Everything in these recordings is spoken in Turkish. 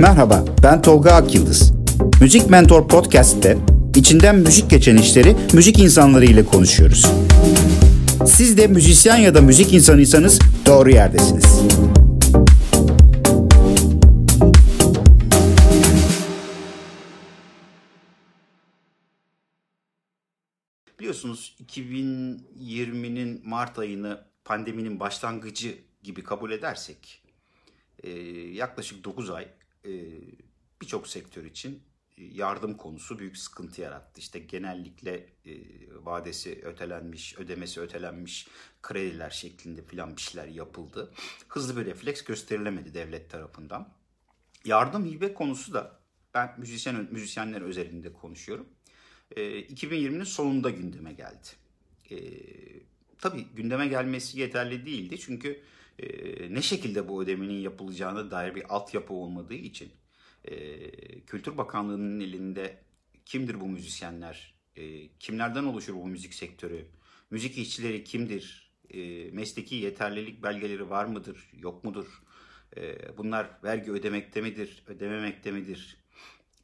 Merhaba, ben Tolga Akyıldız. Müzik Mentor Podcast'te içinden müzik geçen işleri müzik insanları ile konuşuyoruz. Siz de müzisyen ya da müzik insanıysanız doğru yerdesiniz. Biliyorsunuz 2020'nin Mart ayını pandeminin başlangıcı gibi kabul edersek e, yaklaşık 9 ay birçok sektör için yardım konusu büyük sıkıntı yarattı. İşte genellikle e, vadesi ötelenmiş, ödemesi ötelenmiş krediler şeklinde filan bir şeyler yapıldı. Hızlı bir refleks gösterilemedi devlet tarafından. Yardım hibe konusu da ben müzisyen müzisyenler özelinde konuşuyorum. E, 2020'nin sonunda gündeme geldi. E, tabii gündeme gelmesi yeterli değildi çünkü e, ne şekilde bu ödemenin yapılacağına dair bir altyapı olmadığı için e, Kültür Bakanlığı'nın elinde kimdir bu müzisyenler, e, kimlerden oluşur bu müzik sektörü, müzik işçileri kimdir, mesleki yeterlilik belgeleri var mıdır, yok mudur, bunlar vergi ödemekte midir, ödememekte midir,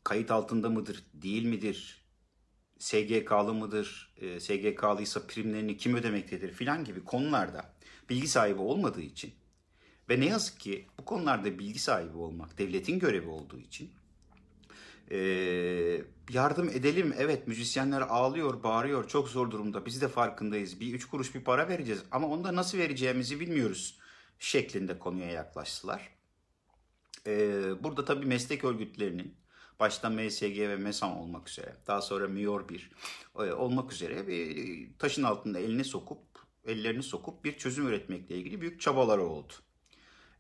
kayıt altında mıdır, değil midir, SGK'lı mıdır, e, SGK'lıysa primlerini kim ödemektedir filan gibi konularda bilgi sahibi olmadığı için ve ne yazık ki bu konularda bilgi sahibi olmak devletin görevi olduğu için e, yardım edelim. Evet müzisyenler ağlıyor, bağırıyor, çok zor durumda. Biz de farkındayız. Bir üç kuruş bir para vereceğiz ama onu da nasıl vereceğimizi bilmiyoruz şeklinde konuya yaklaştılar. E, burada tabii meslek örgütlerinin başta MSG ve MESAM olmak üzere daha sonra MIOR 1 e, olmak üzere bir taşın altında elini sokup ellerini sokup bir çözüm üretmekle ilgili büyük çabaları oldu.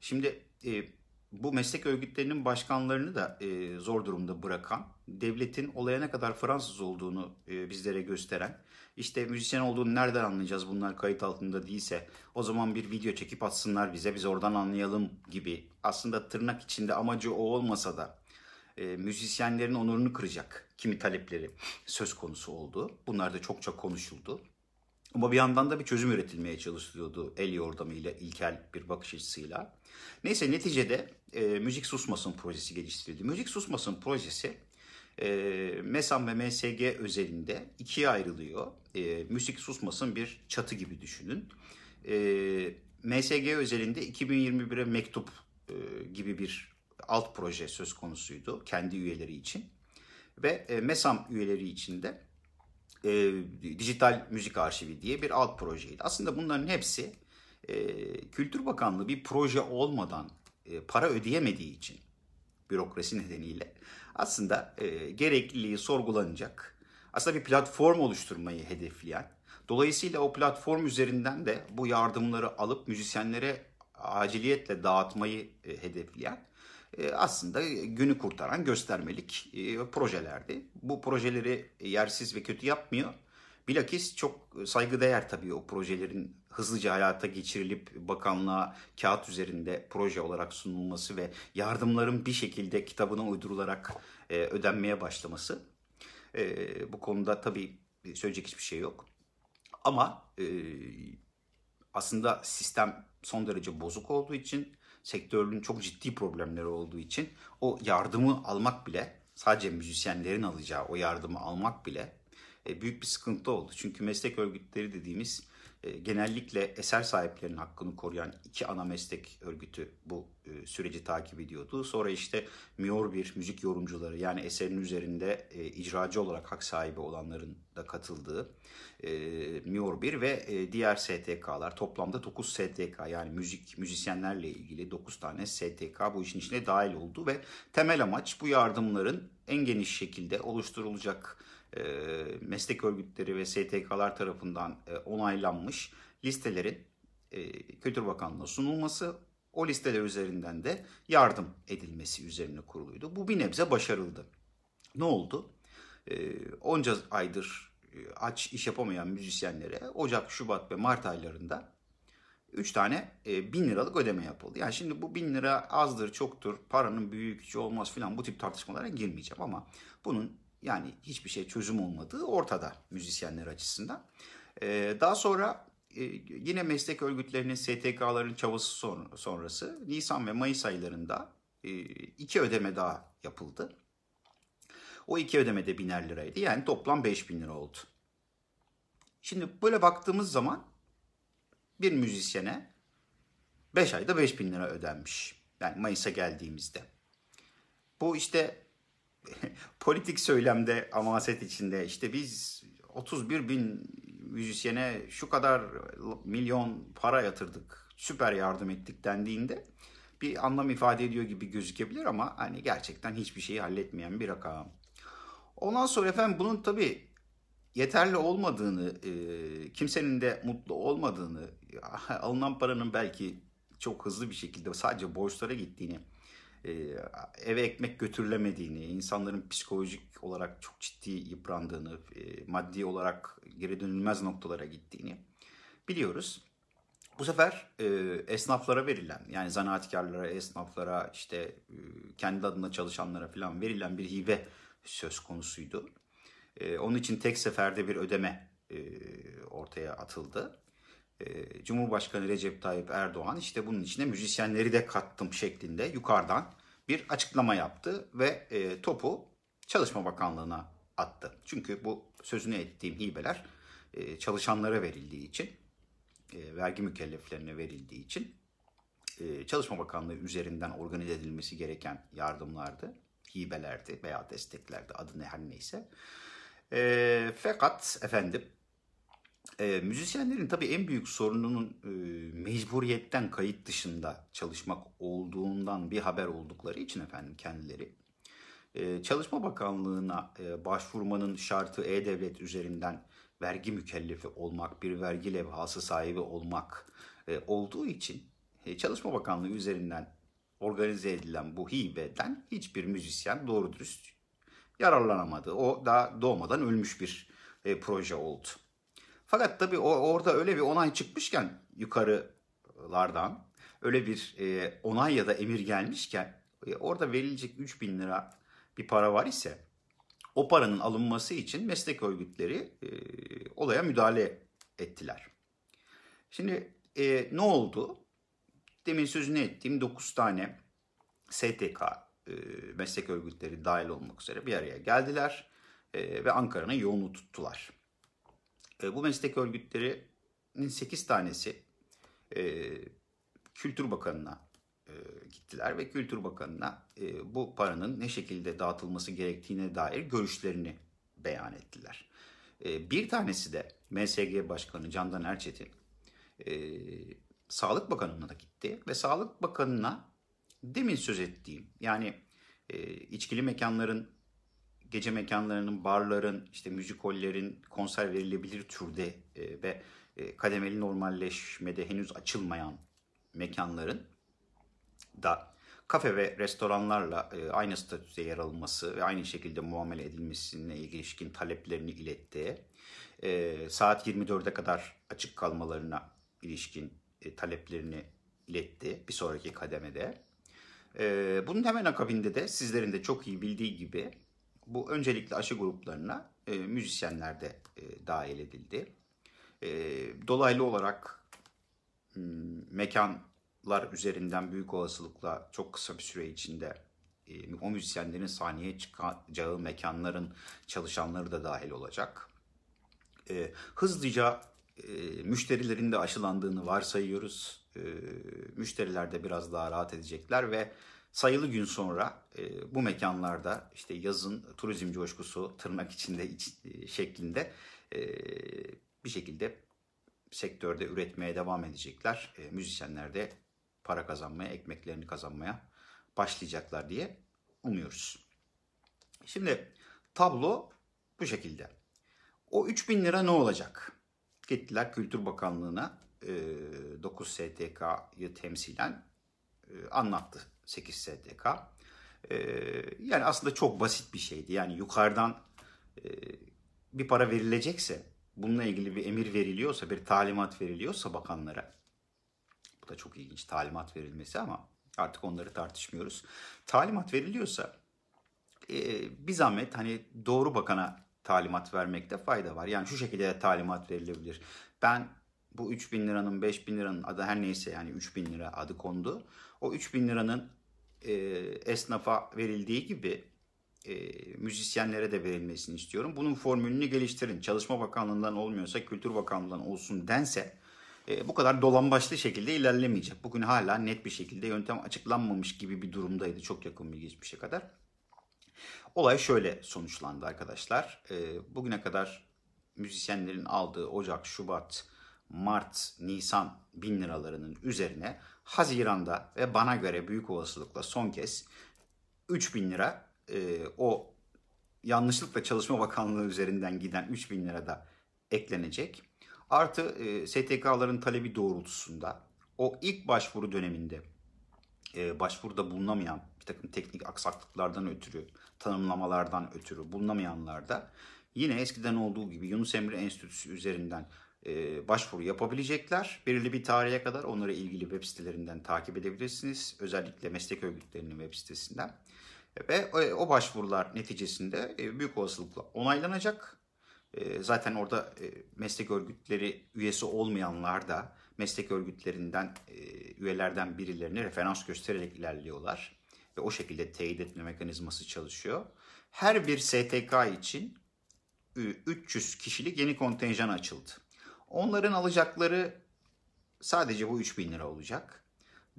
Şimdi e, bu meslek örgütlerinin başkanlarını da e, zor durumda bırakan, devletin olaya ne kadar Fransız olduğunu e, bizlere gösteren, işte müzisyen olduğunu nereden anlayacağız bunlar kayıt altında değilse, o zaman bir video çekip atsınlar bize biz oradan anlayalım gibi aslında tırnak içinde amacı o olmasa da e, müzisyenlerin onurunu kıracak kimi talepleri söz konusu oldu. Bunlar da çokça konuşuldu. Ama bir yandan da bir çözüm üretilmeye çalışılıyordu el yordamıyla, ilkel bir bakış açısıyla. Neyse neticede e, Müzik Susmasın projesi geliştirildi. Müzik Susmasın projesi e, MESAM ve MSG özelinde ikiye ayrılıyor. E, müzik Susmasın bir çatı gibi düşünün. E, MSG özelinde 2021'e mektup e, gibi bir alt proje söz konusuydu kendi üyeleri için. Ve e, MESAM üyeleri için de e, dijital müzik arşivi diye bir alt projeydi. Aslında bunların hepsi e, Kültür Bakanlığı bir proje olmadan e, para ödeyemediği için bürokrasi nedeniyle aslında e, gerekliliği sorgulanacak. Aslında bir platform oluşturmayı hedefleyen. Dolayısıyla o platform üzerinden de bu yardımları alıp müzisyenlere aciliyetle dağıtmayı e, hedefleyen aslında günü kurtaran göstermelik e, projelerdi. Bu projeleri yersiz ve kötü yapmıyor. Bilakis çok saygıdeğer tabii o projelerin hızlıca hayata geçirilip bakanlığa kağıt üzerinde proje olarak sunulması ve yardımların bir şekilde kitabına uydurularak e, ödenmeye başlaması. bu konuda tabii söyleyecek hiçbir şey yok. Ama aslında sistem son derece bozuk olduğu için sektörün çok ciddi problemleri olduğu için o yardımı almak bile sadece müzisyenlerin alacağı o yardımı almak bile e, büyük bir sıkıntı oldu. Çünkü meslek örgütleri dediğimiz genellikle eser sahiplerinin hakkını koruyan iki ana meslek örgütü bu e, süreci takip ediyordu. Sonra işte MIOR bir müzik yorumcuları yani eserin üzerinde e, icracı olarak hak sahibi olanların da katıldığı e, MIOR 1 ve e, diğer STK'lar toplamda 9 STK yani müzik müzisyenlerle ilgili 9 tane STK bu işin içine dahil oldu ve temel amaç bu yardımların en geniş şekilde oluşturulacak e, meslek örgütleri ve STK'lar tarafından e, onaylanmış listelerin e, Kültür Bakanlığı'na sunulması, o listeler üzerinden de yardım edilmesi üzerine kuruluydu. Bu bir nebze başarıldı. Ne oldu? E, onca aydır e, aç iş yapamayan müzisyenlere Ocak, Şubat ve Mart aylarında 3 tane e, 1000 liralık ödeme yapıldı. Yani şimdi bu 1000 lira azdır, çoktur, paranın büyük küçük olmaz filan bu tip tartışmalara girmeyeceğim ama bunun yani hiçbir şey çözüm olmadığı ortada müzisyenler açısından. Ee, daha sonra e, yine meslek örgütlerinin STK'ların çabası son, sonrası Nisan ve Mayıs aylarında e, iki ödeme daha yapıldı. O iki ödeme de biner liraydı. Yani toplam 5000 lira oldu. Şimdi böyle baktığımız zaman bir müzisyene 5 ayda 5000 lira ödenmiş. Yani Mayıs'a geldiğimizde. Bu işte politik söylemde amaset içinde işte biz 31 bin müzisyene şu kadar milyon para yatırdık, süper yardım ettik dendiğinde bir anlam ifade ediyor gibi gözükebilir ama hani gerçekten hiçbir şeyi halletmeyen bir rakam. Ondan sonra efendim bunun tabii yeterli olmadığını, e, kimsenin de mutlu olmadığını, alınan paranın belki çok hızlı bir şekilde sadece borçlara gittiğini, eve ekmek götürülemediğini, insanların psikolojik olarak çok ciddi yıprandığını, e, maddi olarak geri dönülmez noktalara gittiğini biliyoruz. Bu sefer e, esnaflara verilen yani zanaatkarlara, esnaflara, işte e, kendi adına çalışanlara falan verilen bir hibe söz konusuydu. E, onun için tek seferde bir ödeme e, ortaya atıldı. E, Cumhurbaşkanı Recep Tayyip Erdoğan işte bunun içine müzisyenleri de kattım şeklinde yukarıdan bir açıklama yaptı ve e, topu Çalışma Bakanlığı'na attı. Çünkü bu sözünü ettiğim hibeler e, çalışanlara verildiği için, vergi mükelleflerine verildiği için Çalışma Bakanlığı üzerinden organize edilmesi gereken yardımlardı, hibelerdi veya desteklerdi adı ne her neyse. E, fakat efendim e, müzisyenlerin tabii en büyük sorununun e, mecburiyetten kayıt dışında çalışmak olduğundan bir haber oldukları için efendim kendileri e, Çalışma Bakanlığı'na e, başvurmanın şartı E-Devlet üzerinden vergi mükellefi olmak, bir vergi levhası sahibi olmak e, olduğu için e, Çalışma Bakanlığı üzerinden organize edilen bu hibeden hiçbir müzisyen doğru dürüst yararlanamadı. O da doğmadan ölmüş bir e, proje oldu. Fakat tabii orada öyle bir onay çıkmışken yukarılardan öyle bir e, onay ya da emir gelmişken e, orada verilecek 3000 lira bir para var ise o paranın alınması için meslek örgütleri e, olaya müdahale ettiler. Şimdi e, ne oldu? Demin sözünü ettiğim 9 tane STK meslek örgütleri dahil olmak üzere bir araya geldiler ve Ankara'nın yolunu tuttular. E, bu meslek örgütlerinin 8 tanesi e, Kültür Bakanı'na e, gittiler ve Kültür Bakanı'na e, bu paranın ne şekilde dağıtılması gerektiğine dair görüşlerini beyan ettiler. E, bir tanesi de MSG Başkanı Candan Erçetin e, Sağlık Bakanı'na da gitti ve Sağlık Bakanı'na demin söz ettiğim yani e, içkili mekanların gece mekanlarının, barların, işte müzikollerin konser verilebilir türde e, ve e, kademeli normalleşmede henüz açılmayan mekanların da kafe ve restoranlarla e, aynı statüde yer alınması ve aynı şekilde muamele edilmesine ilişkin taleplerini iletti. E, saat 24'e kadar açık kalmalarına ilişkin e, taleplerini iletti bir sonraki kademede. E, bunun hemen akabinde de sizlerin de çok iyi bildiği gibi bu öncelikle aşı gruplarına e, müzisyenler de e, dahil edildi. E, dolaylı olarak m, mekanlar üzerinden büyük olasılıkla çok kısa bir süre içinde e, o müzisyenlerin sahneye çıkacağı mekanların çalışanları da dahil olacak. E, hızlıca e, müşterilerin de aşılandığını varsayıyoruz. E, müşteriler de biraz daha rahat edecekler ve sayılı gün sonra e, bu mekanlarda işte yazın turizm coşkusu tırnak içinde iç, e, şeklinde e, bir şekilde sektörde üretmeye devam edecekler. E, müzisyenler de para kazanmaya, ekmeklerini kazanmaya başlayacaklar diye umuyoruz. Şimdi tablo bu şekilde. O 3000 lira ne olacak? Gittiler Kültür Bakanlığı'na e, 9 STK'yı temsilen e, anlattı 8 STK. E, yani aslında çok basit bir şeydi. Yani yukarıdan e, bir para verilecekse, bununla ilgili bir emir veriliyorsa, bir talimat veriliyorsa bakanlara, bu da çok ilginç talimat verilmesi ama artık onları tartışmıyoruz. Talimat veriliyorsa bir zahmet hani doğru bakana talimat vermekte fayda var. Yani şu şekilde talimat verilebilir. Ben bu 3 bin liranın 5 bin liranın adı her neyse yani 3 bin lira adı kondu. O 3 bin liranın e, esnafa verildiği gibi e, müzisyenlere de verilmesini istiyorum. Bunun formülünü geliştirin. Çalışma Bakanlığı'ndan olmuyorsa Kültür Bakanlığı'ndan olsun dense e, bu kadar dolambaçlı şekilde ilerlemeyecek. Bugün hala net bir şekilde yöntem açıklanmamış gibi bir durumdaydı çok yakın bir geçmişe kadar. Olay şöyle sonuçlandı arkadaşlar. E, bugüne kadar müzisyenlerin aldığı Ocak, Şubat, Mart, Nisan bin liralarının üzerine Haziran'da ve bana göre büyük olasılıkla son kez 3 bin lira e, o yanlışlıkla Çalışma Bakanlığı üzerinden giden 3 bin lira da eklenecek. Artı e, STK'ların talebi doğrultusunda o ilk başvuru döneminde e, başvuruda bulunamayan bir takım teknik aksaklıklardan ötürü, tanımlamalardan ötürü bulunamayanlar da yine eskiden olduğu gibi Yunus Emre Enstitüsü üzerinden e, başvuru yapabilecekler. Belirli bir tarihe kadar onları ilgili web sitelerinden takip edebilirsiniz. Özellikle meslek örgütlerinin web sitesinden. Ve e, o başvurular neticesinde e, büyük olasılıkla onaylanacak. E, zaten orada meslek örgütleri üyesi olmayanlar da meslek örgütlerinden üyelerden birilerini referans göstererek ilerliyorlar. Ve o şekilde teyit etme mekanizması çalışıyor. Her bir STK için 300 kişilik yeni kontenjan açıldı. Onların alacakları sadece bu 3000 lira olacak.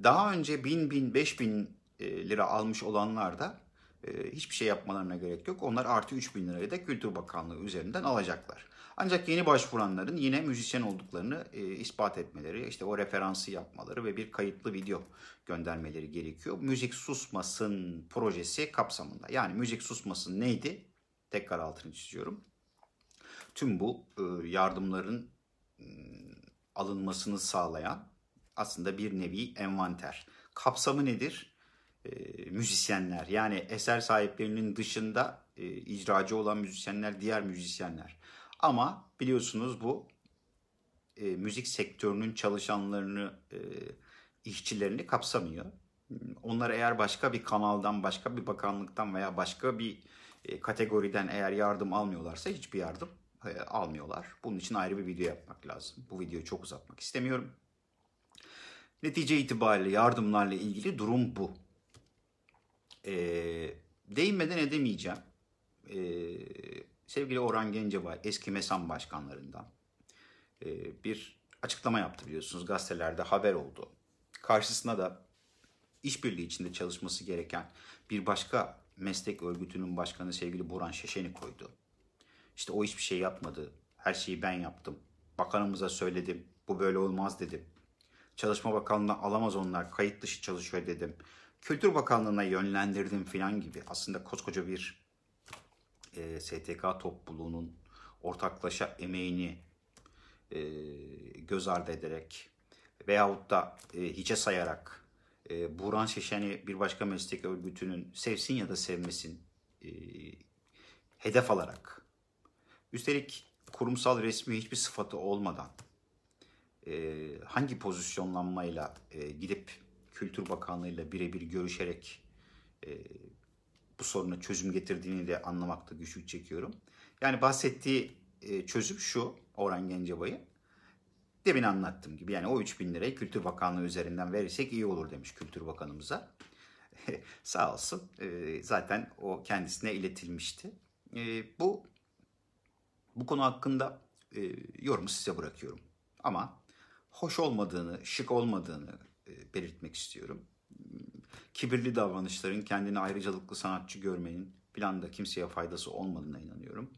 Daha önce 1000, 1000, 5000 lira almış olanlar da e, hiçbir şey yapmalarına gerek yok. Onlar artı 3000 lirayı da Kültür Bakanlığı üzerinden alacaklar. Ancak yeni başvuranların yine müzisyen olduklarını e, ispat etmeleri, işte o referansı yapmaları ve bir kayıtlı video göndermeleri gerekiyor. Müzik Susmasın projesi kapsamında. Yani Müzik Susmasın neydi? Tekrar altını çiziyorum. Tüm bu e, yardımların alınmasını sağlayan aslında bir nevi envanter. Kapsamı nedir? e, müzisyenler yani eser sahiplerinin dışında e, icracı olan müzisyenler diğer müzisyenler. Ama biliyorsunuz bu e, müzik sektörünün çalışanlarını, e, işçilerini kapsamıyor. Onlar eğer başka bir kanaldan, başka bir bakanlıktan veya başka bir e, kategoriden eğer yardım almıyorlarsa hiçbir yardım e, almıyorlar. Bunun için ayrı bir video yapmak lazım. Bu videoyu çok uzatmak istemiyorum. Netice itibariyle yardımlarla ilgili durum bu. E, değinmeden edemeyeceğim. E, sevgili Orhan Gencebay, eski MESAM başkanlarından e, bir açıklama yaptı biliyorsunuz. Gazetelerde haber oldu. Karşısına da işbirliği içinde çalışması gereken bir başka meslek örgütünün başkanı sevgili Burhan Şeşen'i koydu. İşte o hiçbir şey yapmadı. Her şeyi ben yaptım. Bakanımıza söyledim. Bu böyle olmaz dedim. Çalışma Bakanlığı'na alamaz onlar. Kayıt dışı çalışıyor dedim. Kültür Bakanlığı'na yönlendirdim falan gibi aslında koskoca bir e, STK topluluğunun ortaklaşa emeğini e, göz ardı ederek veyahut da e, hiçe sayarak e, Buran Şeşen'i bir başka meslek örgütünün sevsin ya da sevmesin e, hedef alarak üstelik kurumsal resmi hiçbir sıfatı olmadan e, hangi pozisyonlanmayla e, gidip Kültür Bakanlığı ile birebir görüşerek e, bu soruna çözüm getirdiğini de anlamakta güçlük çekiyorum. Yani bahsettiği e, çözüm şu Orhan Gencebay'ı. Demin anlattığım gibi yani o 3 bin lirayı Kültür Bakanlığı üzerinden verirsek iyi olur demiş Kültür Bakanımıza. Sağ olsun e, zaten o kendisine iletilmişti. E, bu bu konu hakkında e, yorumu size bırakıyorum. Ama hoş olmadığını, şık olmadığını, e, belirtmek istiyorum. Kibirli davranışların kendini ayrıcalıklı sanatçı görmenin planda kimseye faydası olmadığına inanıyorum.